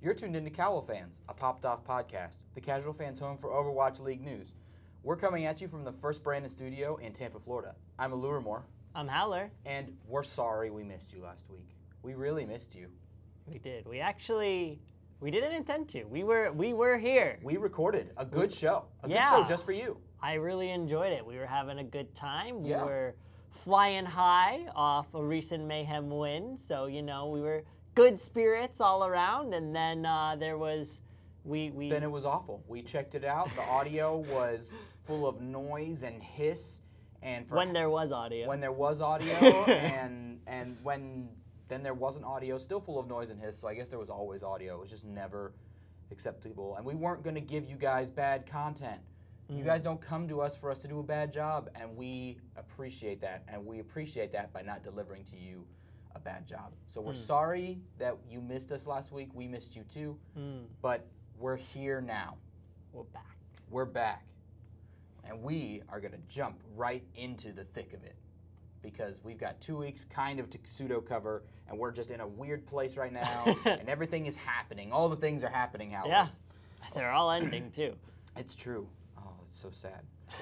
You're tuned into Cowl Fans, a popped off podcast, the casual fans home for Overwatch League news. We're coming at you from the First Brandon studio in Tampa, Florida. I'm Allure Moore, I'm Howler. and we're sorry we missed you last week. We really missed you. We did. We actually we didn't intend to. We were we were here. We recorded a good show, a Yeah. good show just for you. I really enjoyed it. We were having a good time. We Yeah. were flying high off a recent mayhem win. So, you know, we were good spirits all around and then uh, there was we we Then it was awful. We checked it out. The audio was full of noise and hiss, and for when there was audio. when there was audio and and when then there wasn't audio, still full of noise and hiss. So I guess there was always audio. It was just never acceptable, and we weren't going to give you guys bad content. You guys don't come to us for us to do a bad job, and we appreciate that, and we appreciate that by not delivering to you a bad job. So we're sorry that you missed us last week. We missed you too, Mm, but we're here now. we're back. We're back. And we are going to jump right into the thick of it because we've got two weeks kind of to pseudo cover, and we're just in a weird place right now, and everything is happening. All the things are happening, Howard. Yeah. They're all ending too. It's true. Oh, it's so sad.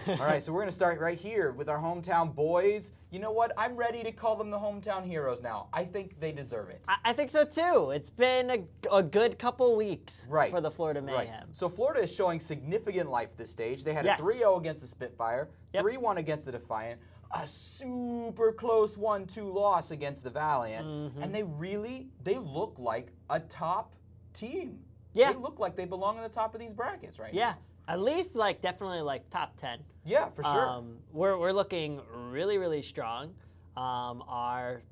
All right, so we're going to start right here with our hometown boys. You know what? I'm ready to call them the hometown heroes now. I think they deserve it. I, I think so too. It's been a, a good couple weeks Right. for the Florida Right. Mayhem. So Florida is showing significant life this stage. They had Yes. a 3-0 against the Spitfire, Yep. 3-1 against the Defiant, a super close 1-2 loss against the Valiant, Mm-hmm. and they really they look like a top team. Yeah. They look like they belong in the top of these brackets right Yeah, now. At least like definitely like top ten. Yeah, for sure. Um, we're we're looking really really strong. Um, our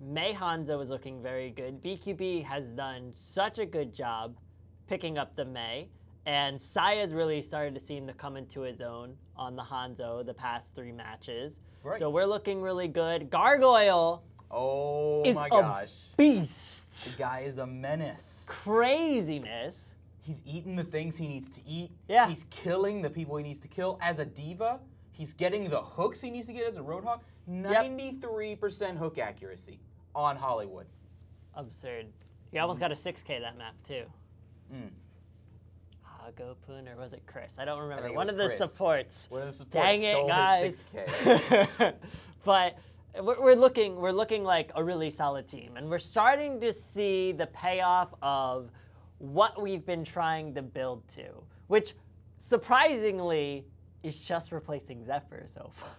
Mei Hanzo is looking very good. BQB has done such a good job picking up the Mei, and Saya's really started to seem to come into his own on the Hanzo the past three matches. Right. So we're looking really good. Gargoyle oh my a gosh. beast. The guy is a menace. Craziness. He's eating the things he needs to eat. Yeah. He's killing the people he needs to kill. As a diva, he's getting the hooks he needs to get as a Roadhog. 93% hook accuracy on Hollywood. Absurd. You almost got a 6K that map too. Mm. Hago Poon or was it Chris? I don't remember. it One of the Chris. supports. One of the supports Dang it, guys. his 6K. but we're looking we're looking like a really solid team, and we're starting to see the payoff of what we've been trying to build to, which surprisingly is just replacing Zephyr so far.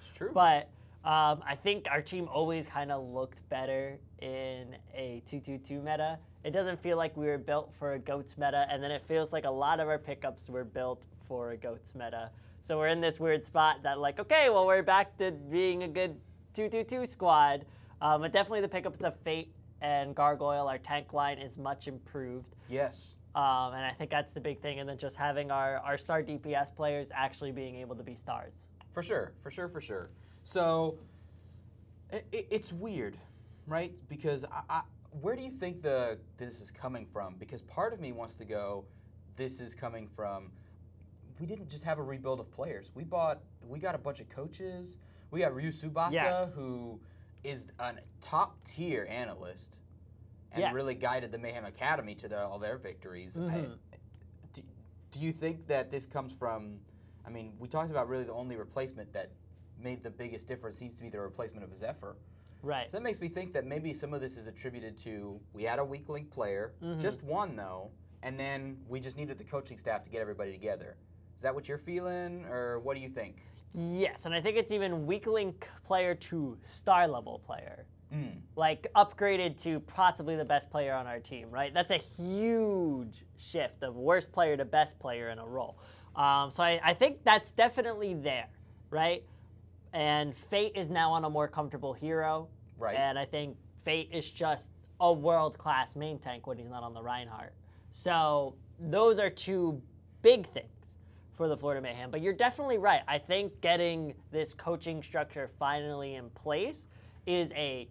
It's true. But um, I think our team always kind of looked better in a 2-2-2 meta. It doesn't feel like we were built for a goats meta, and then it feels like a lot of our pickups were built for a goats meta. So we're in this weird spot that like, okay, well we're back to being a good 2-2-2 squad. Um, but definitely the pickups of Fate and Gargoyle, our tank line is much improved. yes. Um, and I think that's the big thing. And then just having our, our star DPS players actually being able to be stars. For sure, for sure, for sure. So i i it's weird, right? Because I, I, where do you think the this is coming from? Because part of me wants to go, this is coming from. We didn't just have a rebuild of players. We bought, we got a bunch of coaches. We got Ryu Subasa, Yes. who is a top tier analyst, and Yes. really guided the Mayhem Academy to their, all their victories. I- Mhm. do, do you think that this comes from I mean, we talked about really the only replacement that made the biggest difference seems to be the replacement of Zephyr. Right. So that makes me think that maybe some of this is attributed to we had a weak link player, Mhm. just one though, and then we just needed the coaching staff to get everybody together. Is that what you're feeling, or what do you think? Yes, and I think it's even weak link player to star level player. Mm. Like upgraded to possibly the best player on our team, right? That's a huge shift of worst player to best player in a role. Um, so I, I think that's definitely there, right? And Fate is now on a more comfortable hero. Right. And I think Fate is just a world class main tank when he's not on the Reinhardt. So those are two big things for the Florida Mayhem. But you're definitely right. I think getting this coaching structure finally in place is a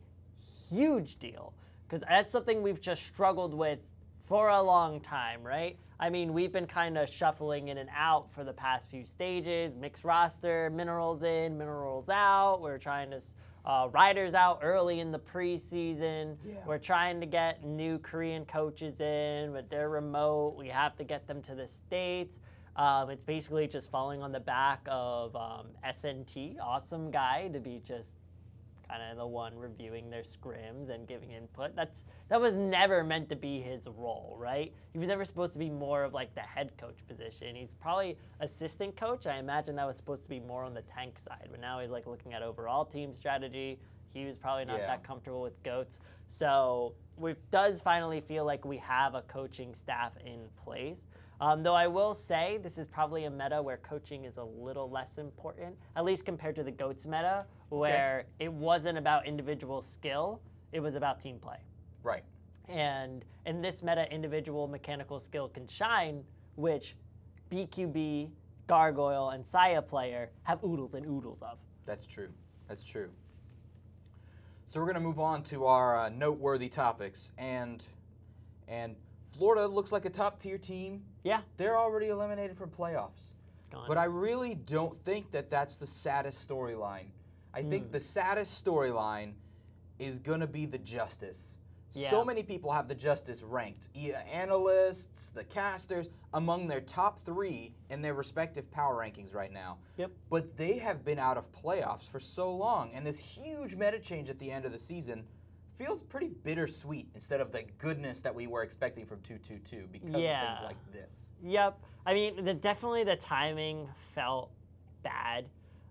huge deal because that's something we've just struggled with for a long time, right? I mean, we've been kind of shuffling in and out for the past few stages, mixed roster, minerals in, minerals out. We're trying to uh, riders out early in the preseason. Yeah. We're trying to get new Korean coaches in, but they're remote. We have to get them to the States. Um, it's basically just falling on the back of um, SNT, awesome guy, to be just kind of the one reviewing their scrims and giving input. That's that was never meant to be his role, right? He was never supposed to be more of like the head coach position. He's probably assistant coach. I imagine that was supposed to be more on the tank side, but now he's like looking at overall team strategy. He was probably not Yeah. that comfortable with goats. So it does finally feel like we have a coaching staff in place. Um, though I will say this is probably a meta where coaching is a little less important, at least compared to the goats meta, where it wasn't about individual skill, it was about team play. Right. And in this meta, individual mechanical skill can shine, which BQB, Gargoyle, and Sayaplayer have oodles and oodles of. That's true. That's true. So we're going to move on to our uh, noteworthy topics, and and Florida looks like a top tier team. Yeah. They're already eliminated from playoffs, Gone. but I really don't think that that's the saddest storyline. I Hmm. think the saddest storyline is going to be the Justice. Yeah. So many people have the Justice ranked, e- analysts, the casters, among their top three in their respective power rankings right now. Yep. But they have been out of playoffs for so long, and this huge meta change at the end of the season feels pretty bittersweet instead of the goodness that we were expecting from 222 because of Yeah. things like this. Yep. I mean, the, definitely the timing felt bad.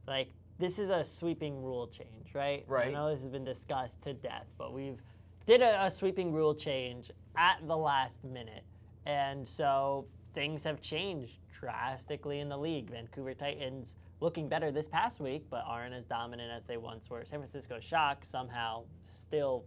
Like this is a sweeping rule change, right? Right. I know this has been discussed to death, but we've did a, a sweeping rule change at the last minute, and so things have changed drastically in the league. Vancouver Titans looking better this past week, but aren't as dominant as they once were. San Francisco Shock somehow still.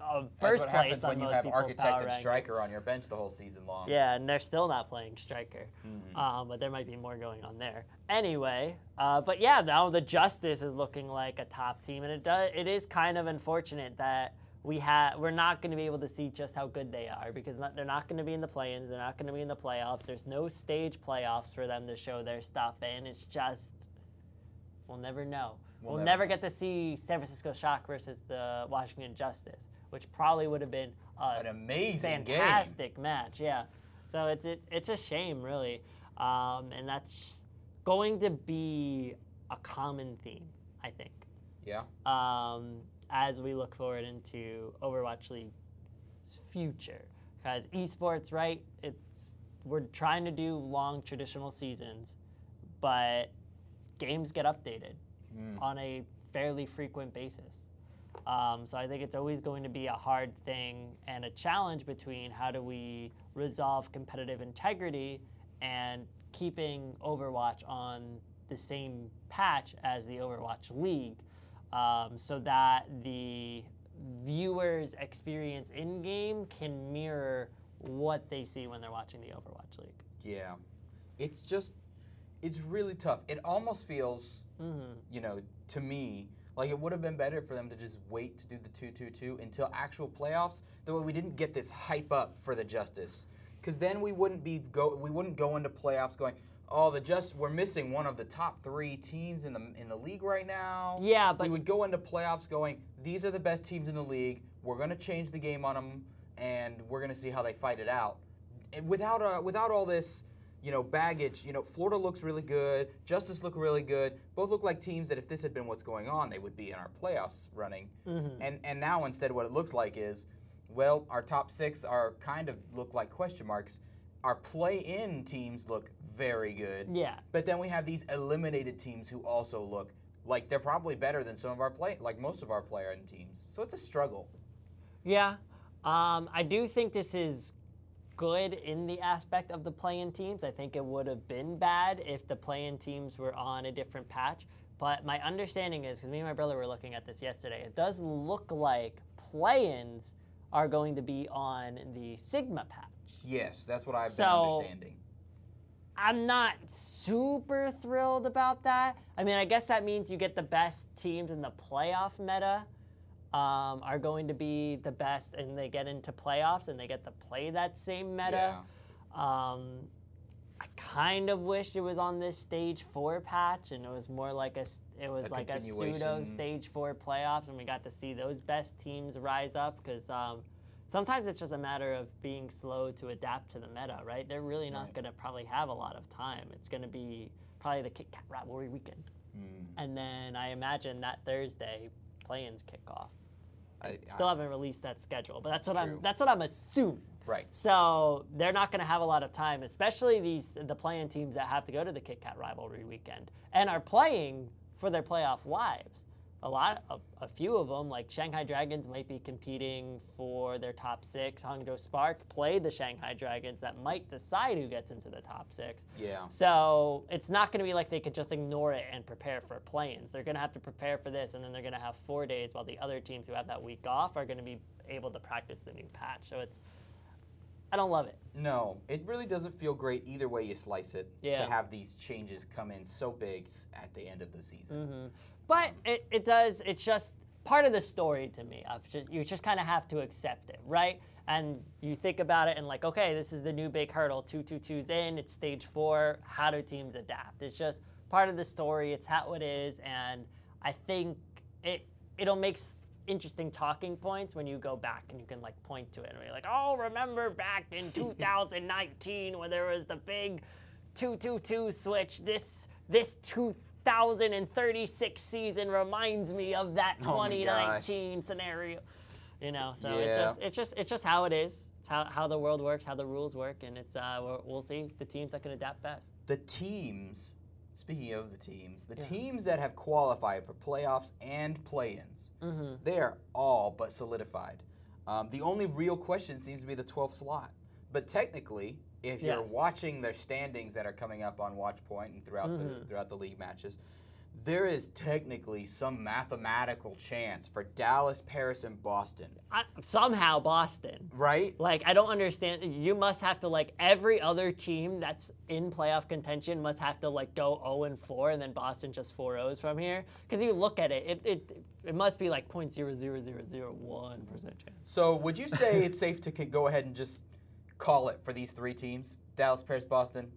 Uh, That's first what place happens on when you most have people's architect power and rankings. striker on your bench the whole season long. Yeah, and they're still not playing striker. Mhm. Um, but there might be more going on there. Anyway, uh, but yeah, now the Justice is looking like a top team, and it does. It is kind of unfortunate that we have we're not going to be able to see just how good they are because not, they're not going to be in the play-ins. They're not going to be in the playoffs. There's no stage playoffs for them to show their stuff in. It's just we'll never know. We'll We'll, never never, get to see San Francisco Shock versus the Washington Justice, which probably would have been a An amazing game. fantastic match. Yeah. So it's it, it's a shame, really, um, and that's going to be a common theme, I think, Yeah. um, as we look forward into Overwatch League's future. Because esports, right? It's we're trying to do long traditional seasons, but games get updated Mm. on a fairly frequent basis. Um, so I think it's always going to be a hard thing and a challenge between how do we resolve competitive integrity and keeping Overwatch on the same patch as the Overwatch League, um, so that the viewers' experience in game can mirror what they see when they're watching the Overwatch League. Yeah. It's just, it's really tough. It almost feels, hmm you know, to me, like it would have been better for them to just wait to do the 2-2-2 until actual playoffs. That way we didn't get this hype up for the Justice. Because then we wouldn't be go we wouldn't go into playoffs going, oh, the just we're missing one of the top three teams in the in the league right now. Yeah, but we would go into playoffs going, these are the best teams in the league. We're gonna change the game on them, and we're gonna see how they fight it out. And without uh, without all this, you know, baggage. You know, Florida looks really good. Justice look really good. Both look like teams that if this had been what's going on, they would be in our playoffs running. Mhm. And and now instead, what it looks like is, well, our top six are kind of look like question marks. Our play-in teams look very good. yeah, But then we have these eliminated teams who also look like they're probably better than some of our play, like most of our player in teams. So it's a struggle. Yeah, um, I do think this is good in the aspect of the play-in teams. I think it would have been bad if the play-in teams were on a different patch. But my understanding is, because me and my brother were looking at this yesterday, it does look like play-ins are going to be on the Sigma patch. Yes, that's what I've So- been understanding. I'm not super thrilled about that. I mean, I guess that means you get the best teams in the playoff meta um, are going to be the best, and they get into playoffs and they get to play that same meta. Um, I kind of wish it was on this stage four patch, and it was more like a it was A like a pseudo stage four playoffs, and we got to see those best teams rise up because. Um, Sometimes it's just a matter of being slow to adapt to the meta, right? They're really not Right. going to probably have a lot of time. It's going to be probably the Kit Kat rivalry weekend. Hmm. And then I imagine that Thursday, play-ins kick off. I, Still I- haven't released that schedule, but that's what I'm that's what I'm assuming. right. So they're not going to have a lot of time, especially these the playing teams that have to go to the Kit Kat rivalry weekend and are playing for their playoff lives. A lot, a, a few of them, like Shanghai Dragons, might be competing for their top six. Hangzhou Spark play the Shanghai Dragons that might decide who gets into the top six. Yeah. So it's not going to be like they could just ignore it and prepare for play-ins. They're going to have to prepare for this, and then they're going to have four days, while the other teams who have that week off are going to be able to practice the new patch. So it's, I don't love it. No, it really doesn't feel great either way you slice it Yeah. to have these changes come in so big at the end of the season. hmm But it, it does. It's just part of the story to me. Of ju- you just kind of have to accept it, right? And you think about it and like, okay, this is the new big hurdle. Two two two's in. It's stage four. How do teams adapt? It's just part of the story. It's how it is, and I think it it'll make interesting talking points when you go back and you can like point to it and be like, oh, remember back in 2019 when there was the big 222 switch. This this 2036 season reminds me of that Oh 2019 scenario. You know, so it's just it's just it's just how it is. It's how, how the world works, how the rules work, and it's uh we'll, we'll see the teams that can adapt best. The teams, speaking of the teams, the Yeah. teams that have qualified for playoffs and play-ins, Mm-hmm. they are all but solidified. Um, the only real question seems to be the 12th slot. But technically, if you're Yes. watching the standings that are coming up on Watchpoint and throughout the Mhm. throughout the league matches, there is technically some mathematical chance for Dallas, Paris, and Boston, I, somehow Boston. right? Like I don't understand. You must have to like every other team that's in playoff contention must have to like go 0 and 4, and then Boston just 4 O's from here. Because you look at it, it it it must be like 0.00001 percent chance. So would you say it's safe to go ahead and just call it for these three teams? Dallas, Paris, Boston.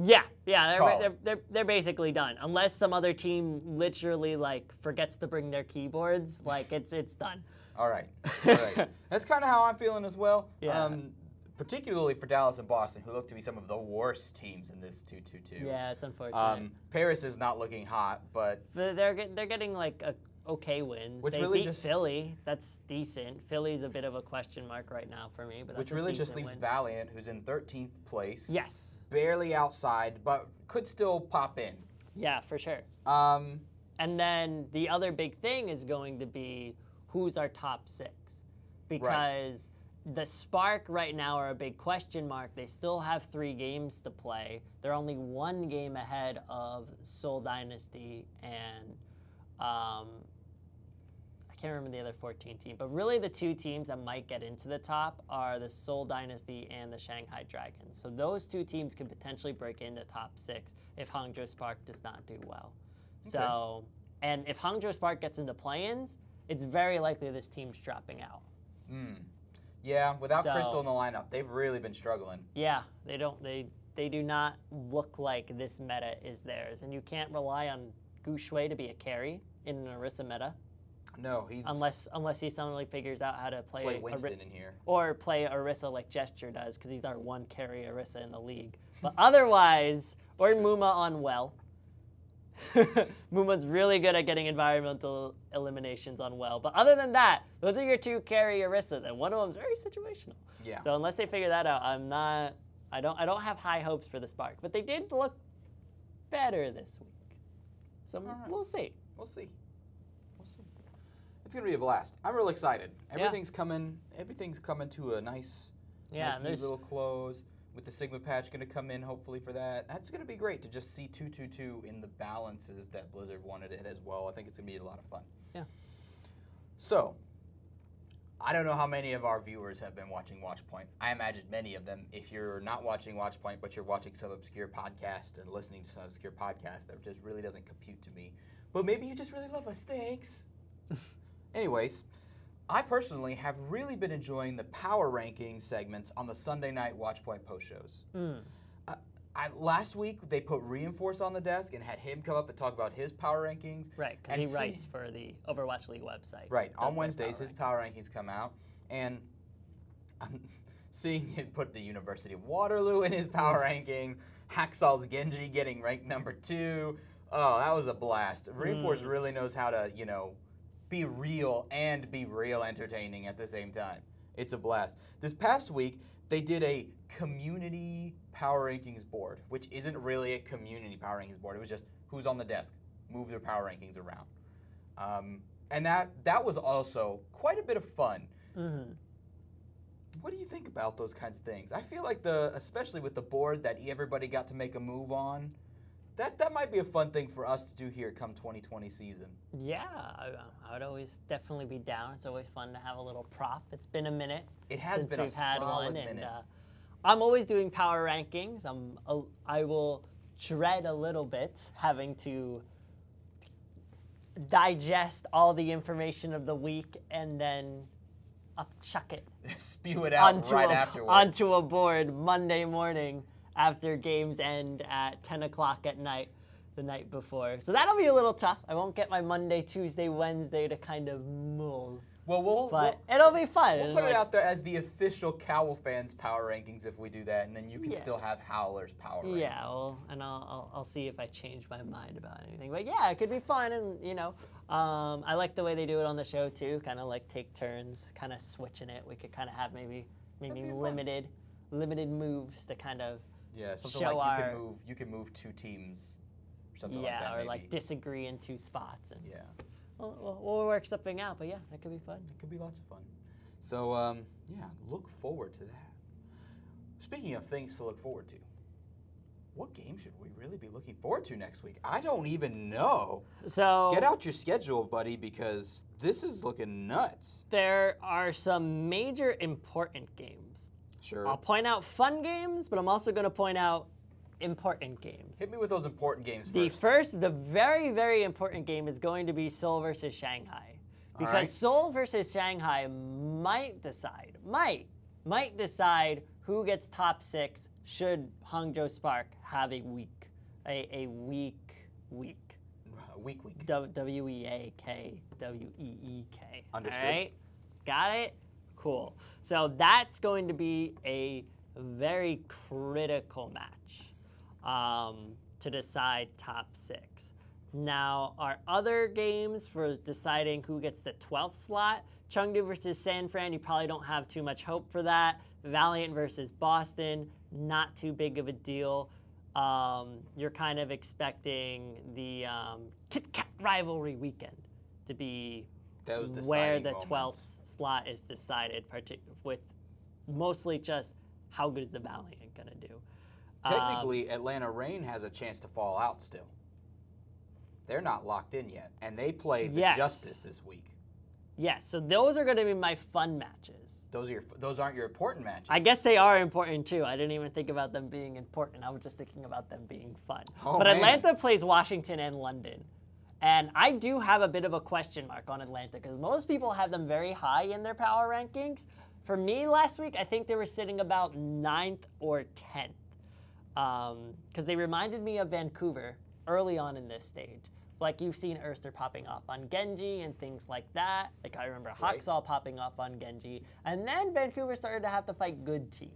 Yeah, yeah, they're, they're, they're, they're basically done. Unless some other team literally like forgets to bring their keyboards, like it's it's done. All right. All right. That's kind of how I'm feeling as well. Yeah. Um, particularly for Dallas and Boston, who look to be some of the worst teams in this 2-2-2. Yeah, it's unfortunate. Um, Paris is not looking hot, but But they're they're getting like a okay wins. Which they really beat just- Philly. That's decent. Philly's a bit of a question mark right now for me, but which really just leaves win. Valiant, who's in 13th place. Yes. Barely outside, but could still pop in. Yeah, for sure. Um, And then the other big thing is going to be who's our top six, because the Spark right now are a big question mark. They still have three games to play. They're only one game ahead of Seoul Dynasty and um, can't remember the other 14 team, but really the two teams that might get into the top are the Seoul Dynasty and the Shanghai Dragons. So those two teams can potentially break into top six if Hangzhou Spark does not do well. So, and if Hangzhou Spark gets into play-ins, it's very likely this team's dropping out. hmm. Yeah, without So- Crystal in the lineup, they've really been struggling. Yeah, they don't. They they do not look like this meta is theirs, and you can't rely on Guxue to be a carry in an Orisa meta No, he's unless unless he suddenly figures out how to play, play Winston in here. or play Orisa like Gesture does, because he's our one carry Orisa in the league. But otherwise, or. Muma on well. Muma's really good at getting environmental eliminations on well. But other than that, those are your two carry Orisas, and one of them's very situational. Yeah. So unless they figure that out, I'm not. I don't. I don't have high hopes for the Spark, but they did look better this week. So right. we'll see. We'll see. It's gonna be a blast. I'm real excited. Yeah. Everything's coming. Everything's coming to a nice, Yeah, nice neat little close. With the Sigma patch gonna come in hopefully for that. That's gonna be great to just see two two two in the balances that Blizzard wanted it as well. I think it's gonna be a lot of fun. Yeah. So, I don't know how many of our viewers have been watching Watchpoint. I imagine many of them. If you're not watching Watchpoint, but you're watching some obscure podcast and listening to some obscure podcast, that just really doesn't compute to me. But maybe you just really love us. Thanks. Anyways, I personally have really been enjoying the power ranking segments on the Sunday night Watchpoint post shows. Mm. I, last week they put Reinforce on the desk and had him come up and talk about his power rankings. Right, because And he see- writes for the Overwatch League website. Right on Wednesdays, power his power rankings come out, and I'm seeing him put the University of Waterloo in his power rankings. Hacksaw's Genji getting ranked number two. Oh, that was a blast. Reinforce Mm. really knows how to, you know, be real and be real entertaining at the same time. It's a blast. This past week, they did a community power rankings board, which isn't really a community power rankings board. It was just who's on the desk, move their power rankings around. Um, and that that was also quite a bit of fun. Mhm. What do you think about those kinds of things? I feel like the, especially with the board that everybody got to make a move on, that that might be a fun thing for us to do here come 2020 season. Yeah, I, I would always definitely be down. It's always fun to have a little prop. It's been a minute It has since been a we've had solid one, minute. and uh, I'm always doing power rankings. I'm a, I will dread a little bit having to digest all the information of the week and then I'll chuck it Spew it out onto right a, afterward. onto a board Monday morning after games end at 10 o'clock at night the night before. So that'll be a little tough. I won't get my Monday, Tuesday, Wednesday to kind of mull, well, we'll, but we'll, it'll be fun. we'll put it out there as the official Cowl fans power rankings if we do that, and then you can Yeah. still have Howler's power rankings. Yeah, well, and I'll, I'll, I'll see if I change my mind about anything. But yeah, it could be fun, and you know, um, I like the way they do it on the show too. Kind of like take turns, kind of switching it. We could kind of have maybe maybe be fun. limited limited moves to kind of Yeah, something Show like you our- can move you can move two teams, or something yeah, like that. Yeah, or maybe. like disagree in two spots, and yeah. we'll, we'll, we'll work something out. But yeah, that could be fun. It could be lots of fun. So, um, yeah, look forward to that. Speaking of things to look forward to, what game should we really be looking forward to next week? I don't even know. So Get out your schedule, buddy, because this is looking nuts. there are some major important games. Sure. I'll point out fun games, but I'm also going to point out important games. Hit me with those important games first. The first. first, the very, very important game is going to be Seoul versus Shanghai. Because right. Seoul versus Shanghai might decide, might, might decide who gets top six should Hangzhou Spark have a week, a, a weak week. week, week. W E A K W E E K. Understood. All right, got it. Cool. So that's going to be a very critical match um, to decide top six. Now, our other games for deciding who gets the 12th slot, Chengdu versus San Fran, you probably don't have too much hope for that. Valiant versus Boston, not too big of a deal. Um, you're kind of expecting the um, Kit Kat rivalry weekend to be Those where the 12th slot is decided, with mostly just how good is the Valiant going to do. Um, Technically, Atlanta Reign has a chance to fall out still. They're not locked in yet, and they play the Yes. Justice this week. yes, so those are going to be my fun matches. Those are your, those aren't your important matches. I guess they are important too. I didn't even think about them being important. I was just thinking about them being fun. Oh, but man. Atlanta plays Washington and London. And I do have a bit of a question mark on Atlanta because most people have them very high in their power rankings. For me last week, I think they were sitting about ninth or 10th because they reminded me of Vancouver early on in this stage. Like you've seen Erster popping off on Genji and things like that. Like I remember Right. Popping off on Genji. And then Vancouver started to have to fight good teams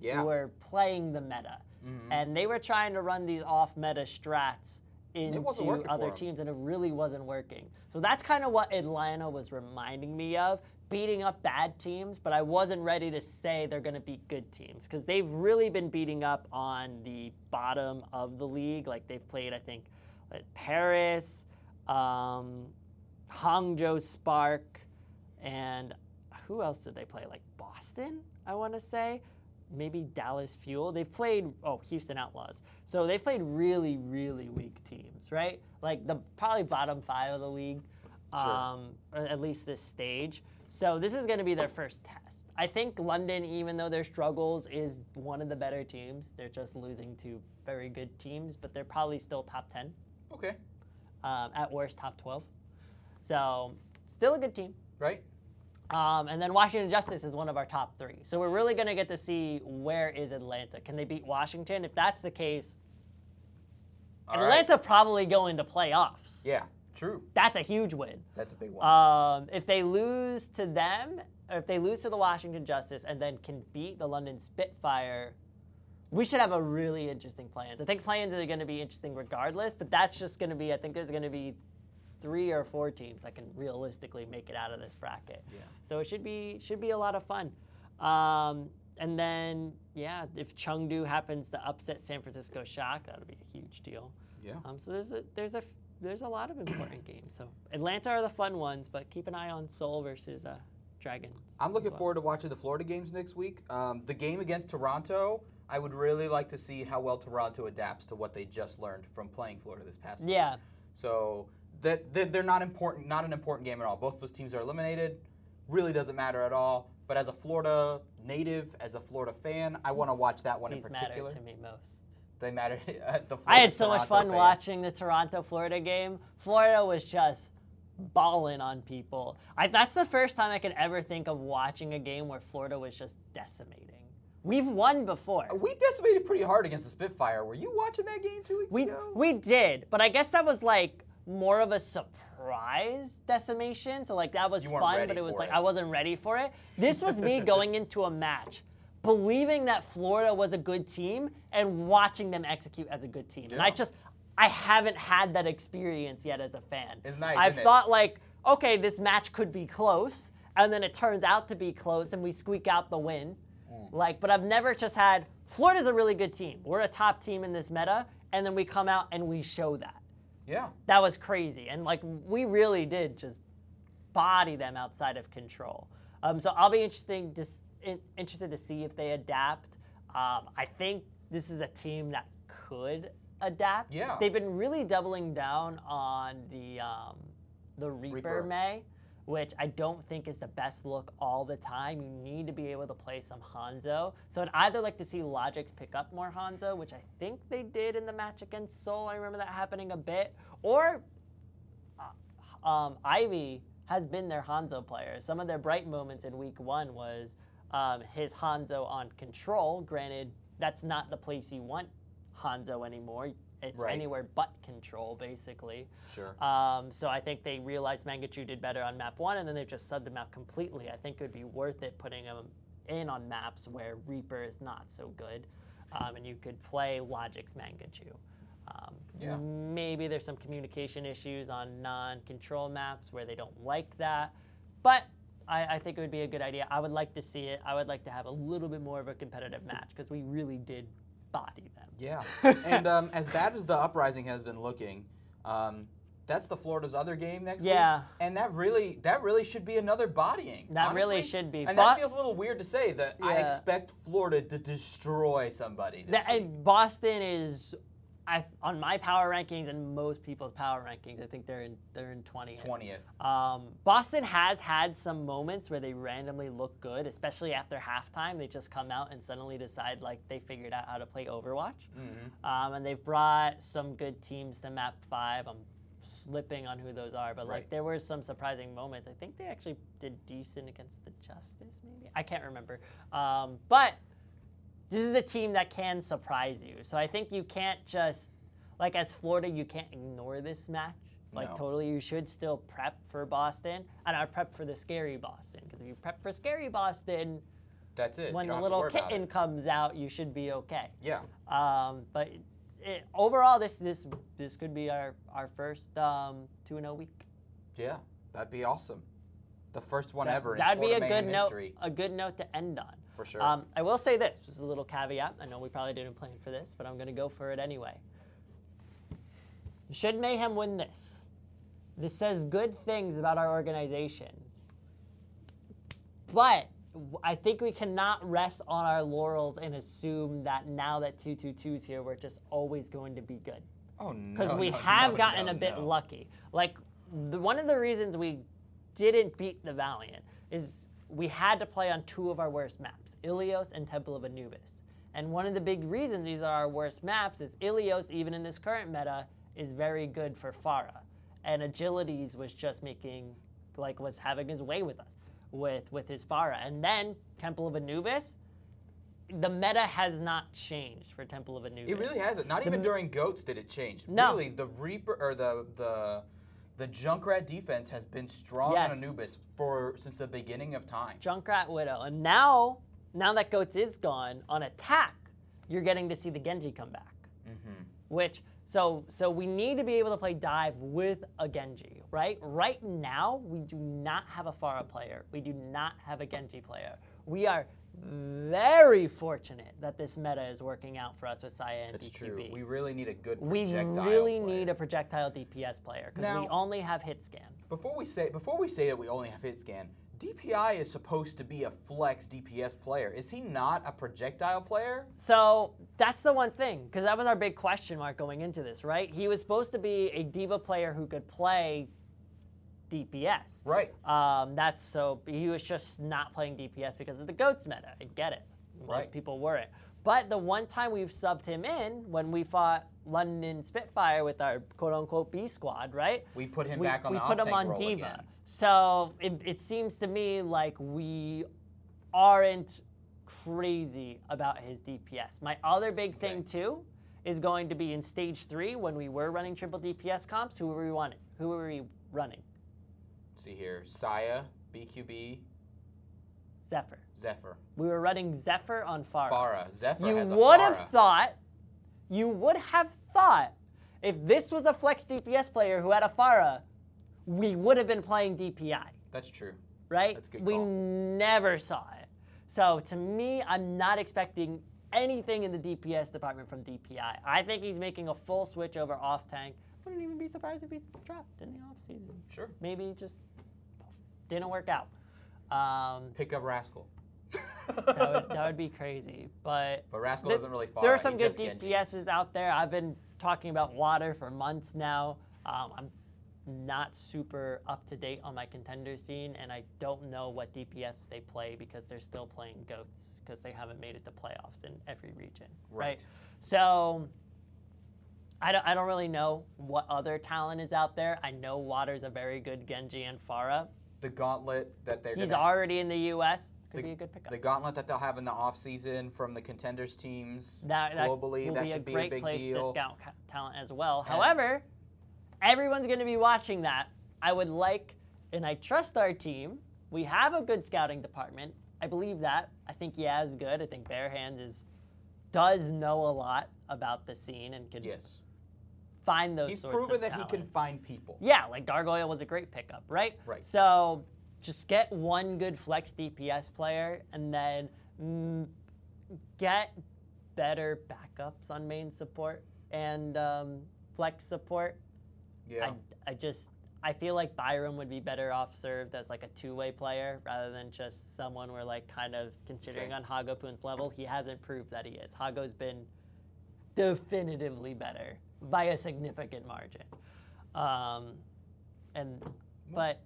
Yeah. who were playing the meta. Mhm. And they were trying to run these off meta strats into other teams, and it really wasn't working. So that's kind of what Atlanta was reminding me of beating up bad teams, but I wasn't ready to say they're going to beat good teams because they've really been beating up on the bottom of the league. Like they've played, I think, like Paris, um, Hangzhou Spark, and who else did they play? Like Boston, I want to say. Maybe Dallas Fuel. They've played, oh, Houston Outlaws. So they've played really, really weak teams, right? Like the probably bottom five of the league, Sure. um, or at least this stage. So this is going to be their first test. I think London, even though their struggles, is one of the better teams. They're just losing to very good teams, but they're probably still top 10 Okay. um, at worst top 12. So still a good team. Right. Um, and then Washington Justice is one of our top three. So we're really going to get to see where is Atlanta. Can they beat Washington? If that's the case, All right. Atlanta probably go into playoffs. Yeah, true. That's a huge win. That's a big one. Um, if they lose to them, or if they lose to the Washington Justice and then can beat the London Spitfire, we should have a really interesting plans. I think plans are going to be interesting regardless, but that's just going to be, I think there's going to be three or four teams that can realistically make it out of this bracket. Yeah. So it should be should be a lot of fun. Um, and then yeah, if Chengdu happens to upset San Francisco Shock, that'll be a huge deal. yeah. Um, so there's a there's a there's a lot of important games. So Atlanta are the fun ones, but keep an eye on Seoul versus uh, Dragons. I'm looking well. forward to watching the Florida games next week. Um, the game against Toronto, I would really like to see how well Toronto adapts to what they just learned from playing Florida this past week. Yeah, So that they're not important, not an important game at all. Both those teams are eliminated. Really doesn't matter at all. But as a Florida native, as a Florida fan, I want to watch that one these in matter particular. to me most. They matter. at the I had so Florida much fun fan. watching the Toronto Florida game. Florida was just balling on people. I, that's the first time I could ever think of watching a game where Florida was just decimating. We've won before. We decimated pretty hard against the Spitfire. Were you watching that game two weeks We ago? we did, but I guess that was like more of a surprise decimation. So like that was fun, but it was like it. I wasn't ready for it. This was me going into a match believing that Florida was a good team and watching them execute as a good team. And I just I haven't had that experience yet as a fan. It's nice, I've isn't it? thought like, okay, this match could be close, and then it turns out to be close, and we squeak out the win. Mm. Like, but I've never just had Florida's a really good team. We're a top team in this meta, and then we come out and we show that. Yeah. That was crazy, and like we really did just body them outside of control. Um, so I'll be interesting to, in, interested to see if they adapt. Um, I think this is a team that could adapt. Yeah. they've been really doubling down on the um, the Reaper, Reaper. Mei, which I don't think is the best look all the time. You need to be able to play some Hanzo. So I'd either like to see Logix pick up more Hanzo, which I think they did in the match against Seoul. I remember that happening a bit, or um, Ivy has been their Hanzo player. Some of their bright moments in week one was um, his Hanzo on control. Granted, that's not the place you want Hanzo anymore. It's Right. anywhere but control, basically. Sure. Um, so I think they realized Mangachu did better on map one, and then they've just subbed him out completely. I think it would be worth it putting him in on maps where Reaper is not so good, um, and you could play Logic's Mangachu. Um, Yeah. Maybe there's some communication issues on non-control maps where they don't like that, but I, I think it would be a good idea. I would like to see it. I would like to have a little bit more of a competitive match because we really did body them. Yeah. and um, as bad as the uprising has been looking, um, that's the Florida's other game next Yeah. week. And that really that really should be another bodying. That really should be, And but- that feels a little weird to say that I expect Florida to destroy somebody. This That, and Boston is, I, on my power rankings and most people's power rankings, I think they're in they're in 20th. 20th. Um, Boston has had some moments where they randomly look good, especially after halftime. They just come out and suddenly decide like they figured out how to play Overwatch. Mm-hmm. Um, and they've brought some good teams to map five. I'm slipping on who those are, but like there were some surprising moments. I think they actually did decent against the Justice, maybe. I can't remember. Um, but this is a team that can surprise you. So I think you can't just like as Florida, you can't ignore this match. Like No. totally, you should still prep for Boston, and I prep for the scary Boston because if you prep for scary Boston, That's it. when the don't have to little kitten comes out, you should be okay. Yeah. Um, but it, overall, this this this could be our our first um, two and zero week. Yeah. That'd be awesome. The first one That- ever in the history. That'd be a good note. A good note to end on. For sure. Um, I will say this, just a little caveat. I know we probably didn't plan for this, but I'm going to go for it anyway. Should Mayhem win this, this says good things about our organization. But I think we cannot rest on our laurels and assume that now that 222 is here, we're just always going to be good oh no. because we no, have no, gotten no, a bit lucky. Like the, one of the reasons we didn't beat the Valiant is we had to play on two of our worst maps, Ilios and Temple of Anubis. And one of the big reasons these are our worst maps is Ilios, even in this current meta, is very good for Pharah. And Agilities was just making, like, was having his way with us. with with his Pharah. And then Temple of Anubis, the meta has not changed for Temple of Anubis. It really hasn't. Not The even during goats did it change. No. Really, the Reaper or the the the Junkrat defense has been strong Yes. on Anubis for since the beginning of time. Junkrat Widow. And now, now that Goats is gone, on attack, you're getting to see the Genji come back. hmm Which so so we need to be able to play dive with a Genji, right? Right now, we do not have a Pharah player. We do not have a Genji player. We are very fortunate that this meta is working out for us with Saya and That's BQB. true. We really need a good We really player. need a projectile DPS player because we only have hit scan. Before we say before we say that we only have hit scan, DPI is supposed to be a flex DPS player. Is he not a projectile player? So that's the one thing, because that was our big question mark going into this, right? He was supposed to be a D.Va player who could play DPS. Right. Um, that's so he was just not playing DPS because of the goats meta. I get it. Most Right. people weren't. But the one time we've subbed him in when we fought London Spitfire with our quote unquote B squad, right? We put him we, back on we the put him on D.Va. again. So it, it seems to me like we aren't crazy about his DPS. My other big thing Okay. too is going to be in stage three when we were running triple DPS comps. Who were we running? Who were we running? See here, Saya, BQB, Zephyr. Zephyr, We were running Zephyr on Pharah. Farah. Zephyr You would Pharah. have thought, you would have thought, if this was a flex DPS player who had a Pharah, we would have been playing DPI. That's true. right? That's a good we call. never saw it. So to me, I'm not expecting anything in the DPS department from DPI. I think he's making a full switch over off tank. Wouldn't even be surprised if he's dropped in the off season. Sure. Maybe just didn't work out. Um, Pick up Rascal. that, would, that would be crazy. But But Rascal th- doesn't really Pharah. there are some good. DPSs out there. I've been talking about water for months now. Um, I'm not super up to date on my contender scene, and I don't know what DPS they play because they're still playing goats because they haven't made it to playoffs in every region. Right. Right. So I don't, I don't really know what other talent is out there. I know Water's a very good Genji and Pharah. The gauntlet that they're He's gonna, talent in the U.S. Could the, be a good pickup. the gauntlet that they'll have in the off season from the contenders teams that, that globally. that be a should be a big place deal. to scout talent as well. And- However, everyone's going to be watching that. I would like, and I trust our team. We have a good scouting department. I believe that. I think Yaz is good. I think Bare Hands is does know a lot about the scene and can Yes. Find those He's proven that he can find people. Yeah, like Gargoyle was a great pickup, right? Right. So just get one good flex DPS player and then mm, get better backups on main support and um, flex support. Yeah. I, I just I feel like Byrem would be better off served as like a two-way player rather than just someone we're like kind of considering Okay. on HaGoPeun's level. He hasn't proved that he is. Hago's been definitively better by a significant margin. Um, and but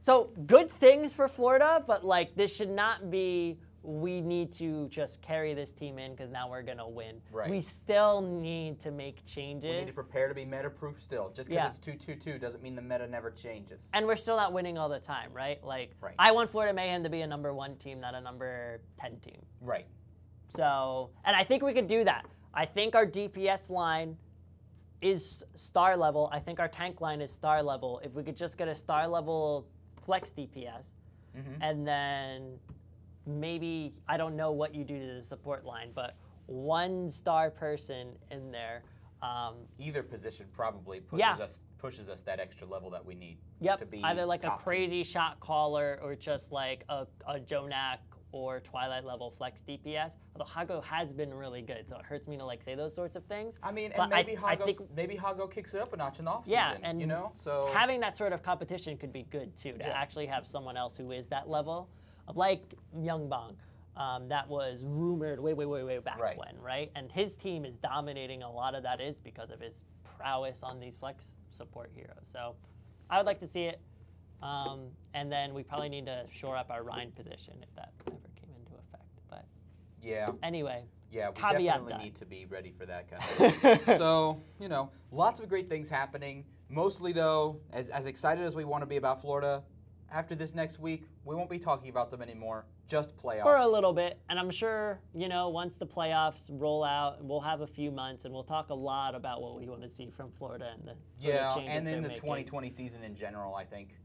so good things for Florida, but like this should not be we need to just carry this team in because now we're gonna win. Right. We still need to make changes. we need to prepare to be meta proof still. Just because Yeah. it's 2 2 2 doesn't mean the meta never changes. and we're still not winning all the time, right? Like Right. I want Florida Mayhem to be a number one team, not a number ten team. right. So, and I think we could do that. I think our DPS line is star level. I think our tank line is star level. If we could just get a star level flex DPS, Mhm. and then maybe I don't know what you do to the support line, but one star person in there. Um, Either position probably pushes Yeah. us pushes us that extra level that we need. Yep. To be Either like a top team. crazy shot caller or just like a, a Jjonak or Twilight level flex DPS. Although Hago has been really good, so it hurts me to like say those sorts of things. I mean, But and maybe I Hago think- maybe Hago kicks it up a notch in the off Yeah, and you know, so having that sort of competition could be good too. To Yeah. actually have someone else who is that level, of like Young Bong. Um, that was rumored way, way, way, way back Right. when, right? And his team is dominating. A lot of that is because of his prowess on these flex support heroes. So I would like to see it. Um, and then we probably need to shore up our Rein position if that ever came into effect. But yeah, anyway, yeah, we definitely that. need to be ready for that kind of thing. so you know, lots of great things happening. Mostly though, as as excited as we want to be about Florida, after this next week, we won't be talking about them anymore. Just playoffs. for a little bit. And I'm sure, you know, once the playoffs roll out, we'll have a few months and we'll talk a lot about what we want to see from Florida and the Yeah, changes and they're in the making. 2020 season in general, I think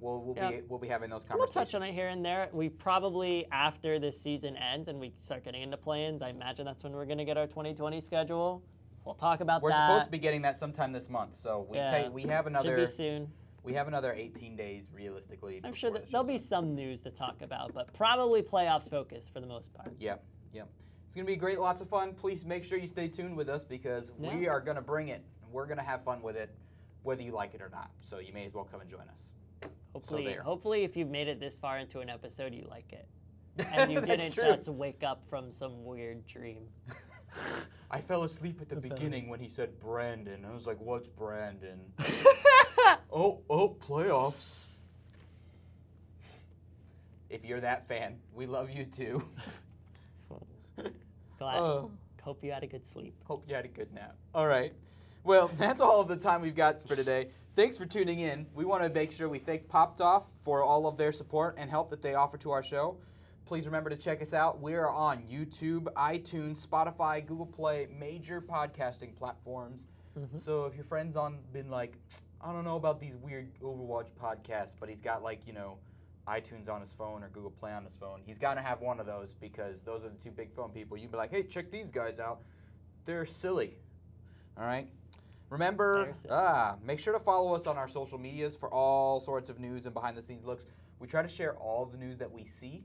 we'll we'll Yeah. be we'll be having those conversations. We'll touch on it here and there. We probably, after this season ends and we start getting into plans, I imagine that's when we're going to get our 2020 schedule. We'll talk about that. We're supposed to be getting that sometime this month, so we Yeah. we have Should another be soon. we have another 18 days realistically. I'm sure that the there'll be some news to talk about, but probably playoffs focus for the most part. Yep, yep. It's gonna be great, lots of fun. Please make sure you stay tuned with us because we are gonna bring it. We're gonna have fun with it, whether you like it or not. So you may as well come and join us. Hopefully, there. hopefully, if you've made it this far into an episode, you like it, and you didn't true. just wake up from some weird dream. I fell asleep at the I fell beginning when he said Brandon. I was like, "What's Brandon?" oh, oh, playoffs. If you're that fan, we love you too. Glad. Oh. Hope you had a good sleep. Hope you had a good nap. All right. Well, that's all of the time we've got for today. Thanks for tuning in. We want to make sure we thank Popped Off for all of their support and help that they offer to our show. Please remember to check us out. We are on YouTube, iTunes, Spotify, Google Play, major podcasting platforms. Mm-hmm. So if your friend's on been like, I don't know about these weird Overwatch podcasts, but he's got like, you know, iTunes on his phone or Google Play on his phone, he's got to have one of those because those are the two big phone people. You'd be like, hey, check these guys out. They're silly. All right. Remember, ah, make sure to follow us on our social medias for all sorts of news and behind the scenes looks. We try to share all of the news that we see.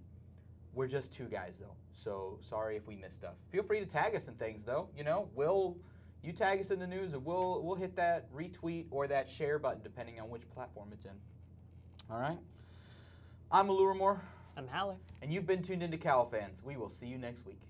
We're just two guys though, so sorry if we miss stuff. Feel free to tag us in things though. You know, we'll you tag us in the news and we'll we'll hit that retweet or that share button depending on which platform it's in. All right. I'm Allure Moore, I'm Haller. and you've been tuned into Cowl Fans. We will see you next week.